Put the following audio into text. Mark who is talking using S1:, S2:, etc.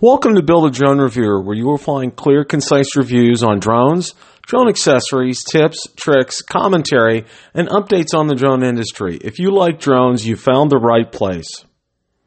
S1: Welcome to Build a Drone Reviewer, where you will find clear, concise reviews on drones, drone accessories, tips, tricks, commentary, and updates on the drone industry. If you like drones, you found the right place.